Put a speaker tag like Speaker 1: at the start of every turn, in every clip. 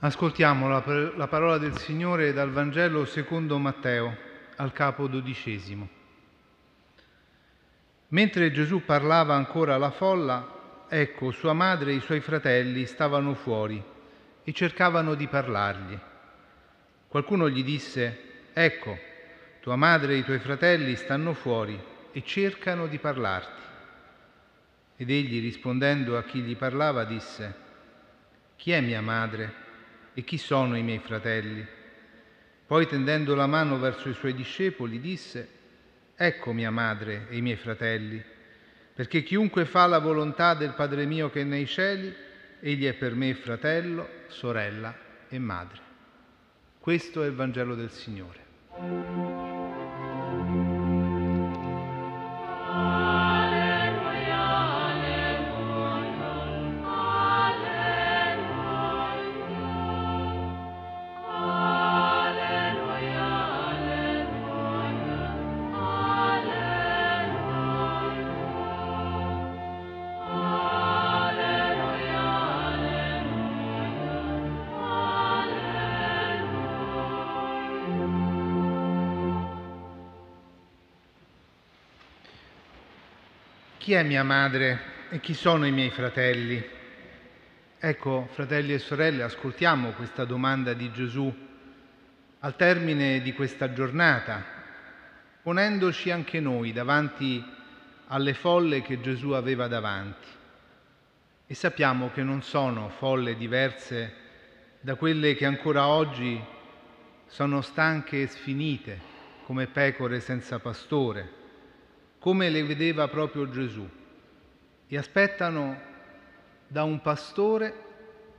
Speaker 1: Ascoltiamo la, la, parola del Signore dal Vangelo secondo Matteo, al capo dodicesimo. Mentre Gesù parlava ancora alla folla, ecco, sua madre e i suoi fratelli stavano fuori e cercavano di parlargli. Qualcuno gli disse, ecco, tua madre e i tuoi fratelli stanno fuori e cercano di parlarti. Ed egli rispondendo a chi gli parlava disse, chi è mia madre? E chi sono i miei fratelli? Poi tendendo la mano verso i suoi discepoli disse, Ecco mia madre e i miei fratelli, perché chiunque fa la volontà del Padre mio che è nei cieli, egli è per me fratello, sorella e madre. Questo è il Vangelo del Signore. Chi è mia madre e chi sono i miei fratelli? Ecco, fratelli e sorelle, ascoltiamo questa domanda di Gesù al termine di questa giornata, ponendoci anche noi davanti alle folle che Gesù aveva davanti. E sappiamo che non sono folle diverse da quelle che ancora oggi sono stanche e sfinite come pecore senza pastore come le vedeva proprio Gesù, e aspettano da un pastore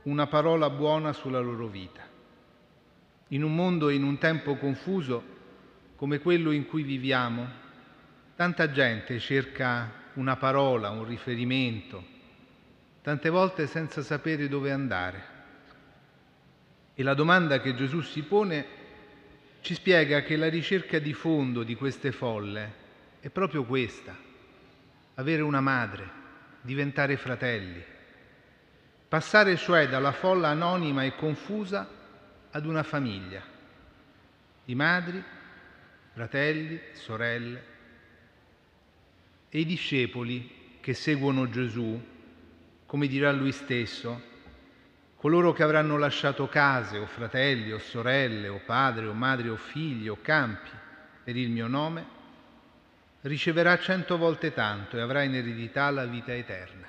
Speaker 1: una parola buona sulla loro vita. In un mondo e in un tempo confuso come quello in cui viviamo, tanta gente cerca una parola, un riferimento, tante volte senza sapere dove andare. E la domanda che Gesù si pone ci spiega che la ricerca di fondo di queste folle è proprio questa, avere una madre, diventare fratelli, passare cioè dalla folla anonima e confusa ad una famiglia. Di madri, fratelli, sorelle e i discepoli che seguono Gesù, come dirà lui stesso, coloro che avranno lasciato case o fratelli o sorelle o padre o madre o figli o campi per il mio nome, riceverà cento volte tanto e avrà in eredità la vita eterna.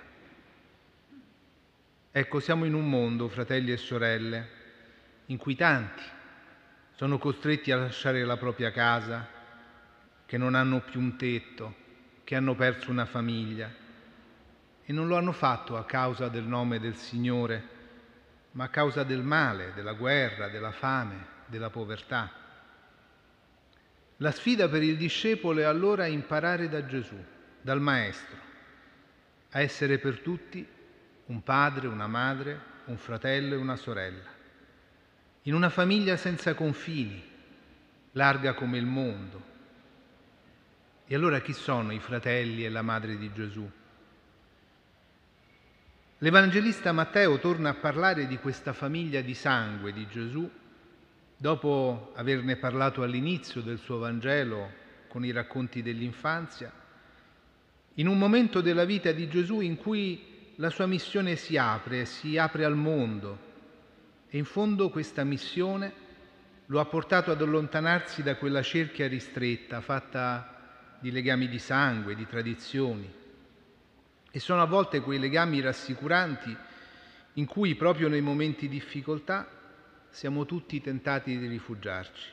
Speaker 1: Ecco, siamo in un mondo, fratelli e sorelle, in cui tanti sono costretti a lasciare la propria casa, che non hanno più un tetto, che hanno perso una famiglia e non lo hanno fatto a causa del nome del Signore, ma a causa del male, della guerra, della fame, della povertà. La sfida per il discepolo è allora imparare da Gesù, dal Maestro, a essere per tutti un padre, una madre, un fratello e una sorella, in una famiglia senza confini, larga come il mondo. E allora chi sono i fratelli e la madre di Gesù? L'Evangelista Matteo torna a parlare di questa famiglia di sangue di Gesù dopo averne parlato all'inizio del suo Vangelo con i racconti dell'infanzia, in un momento della vita di Gesù in cui la sua missione si apre, si apre al mondo e in fondo questa missione lo ha portato ad allontanarsi da quella cerchia ristretta fatta di legami di sangue, di tradizioni. E sono a volte quei legami rassicuranti in cui proprio nei momenti di difficoltà siamo tutti tentati di rifugiarci.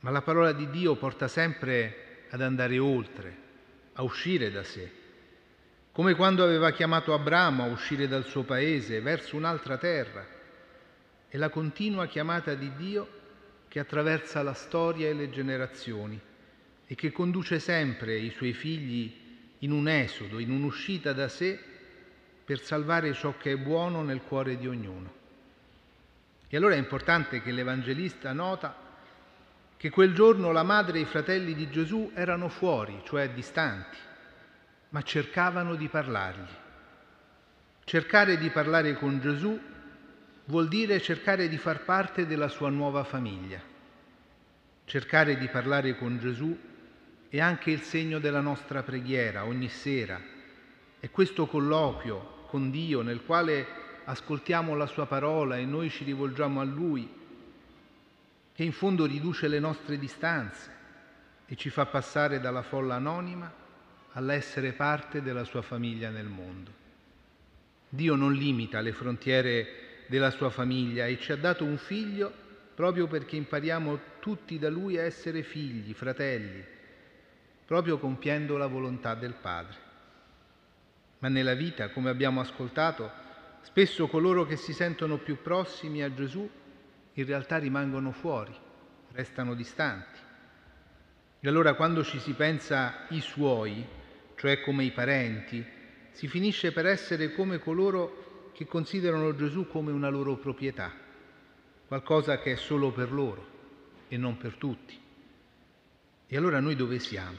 Speaker 1: Ma la parola di Dio porta sempre ad andare oltre, a uscire da sé, come quando aveva chiamato Abramo a uscire dal suo paese verso un'altra terra. È la continua chiamata di Dio che attraversa la storia e le generazioni e che conduce sempre i suoi figli in un esodo, in un'uscita da sé per salvare ciò che è buono nel cuore di ognuno. E allora è importante che l'Evangelista nota che quel giorno la madre e i fratelli di Gesù erano fuori, cioè distanti, ma cercavano di parlargli. Cercare di parlare con Gesù vuol dire cercare di far parte della sua nuova famiglia. Cercare di parlare con Gesù è anche il segno della nostra preghiera ogni sera. È questo colloquio con Dio nel quale ascoltiamo la sua parola e noi ci rivolgiamo a Lui, che in fondo riduce le nostre distanze e ci fa passare dalla folla anonima all'essere parte della sua famiglia nel mondo. Dio non limita le frontiere della sua famiglia e ci ha dato un figlio proprio perché impariamo tutti da lui a essere figli, fratelli, proprio compiendo la volontà del Padre. Ma nella vita, come abbiamo ascoltato, spesso coloro che si sentono più prossimi a Gesù in realtà rimangono fuori, restano distanti. E allora quando ci si pensa i suoi, cioè come i parenti, si finisce per essere come coloro che considerano Gesù come una loro proprietà, qualcosa che è solo per loro e non per tutti. E allora noi dove siamo?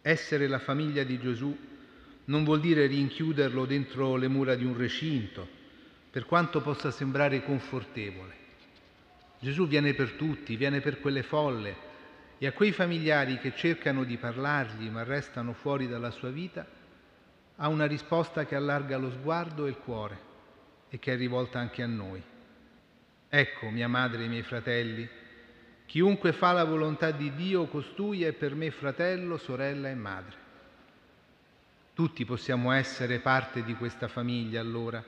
Speaker 1: Essere la famiglia di Gesù non vuol dire rinchiuderlo dentro le mura di un recinto, per quanto possa sembrare confortevole. Gesù viene per tutti, viene per quelle folle e a quei familiari che cercano di parlargli ma restano fuori dalla sua vita, ha una risposta che allarga lo sguardo e il cuore e che è rivolta anche a noi. Ecco, mia madre e miei fratelli, chiunque fa la volontà di Dio, costui è per me fratello, sorella e madre. Tutti possiamo essere parte di questa famiglia allora.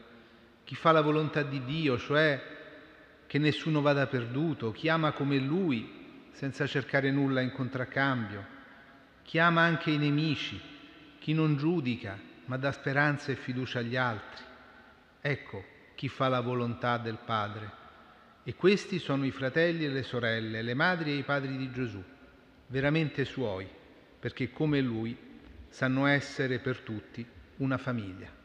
Speaker 1: Chi fa la volontà di Dio, cioè che nessuno vada perduto, chi ama come Lui senza cercare nulla in contraccambio, chi ama anche i nemici, chi non giudica, ma dà speranza e fiducia agli altri. Ecco chi fa la volontà del Padre. E questi sono i fratelli e le sorelle, le madri e i padri di Gesù, veramente suoi, perché come Lui sanno essere per tutti una famiglia.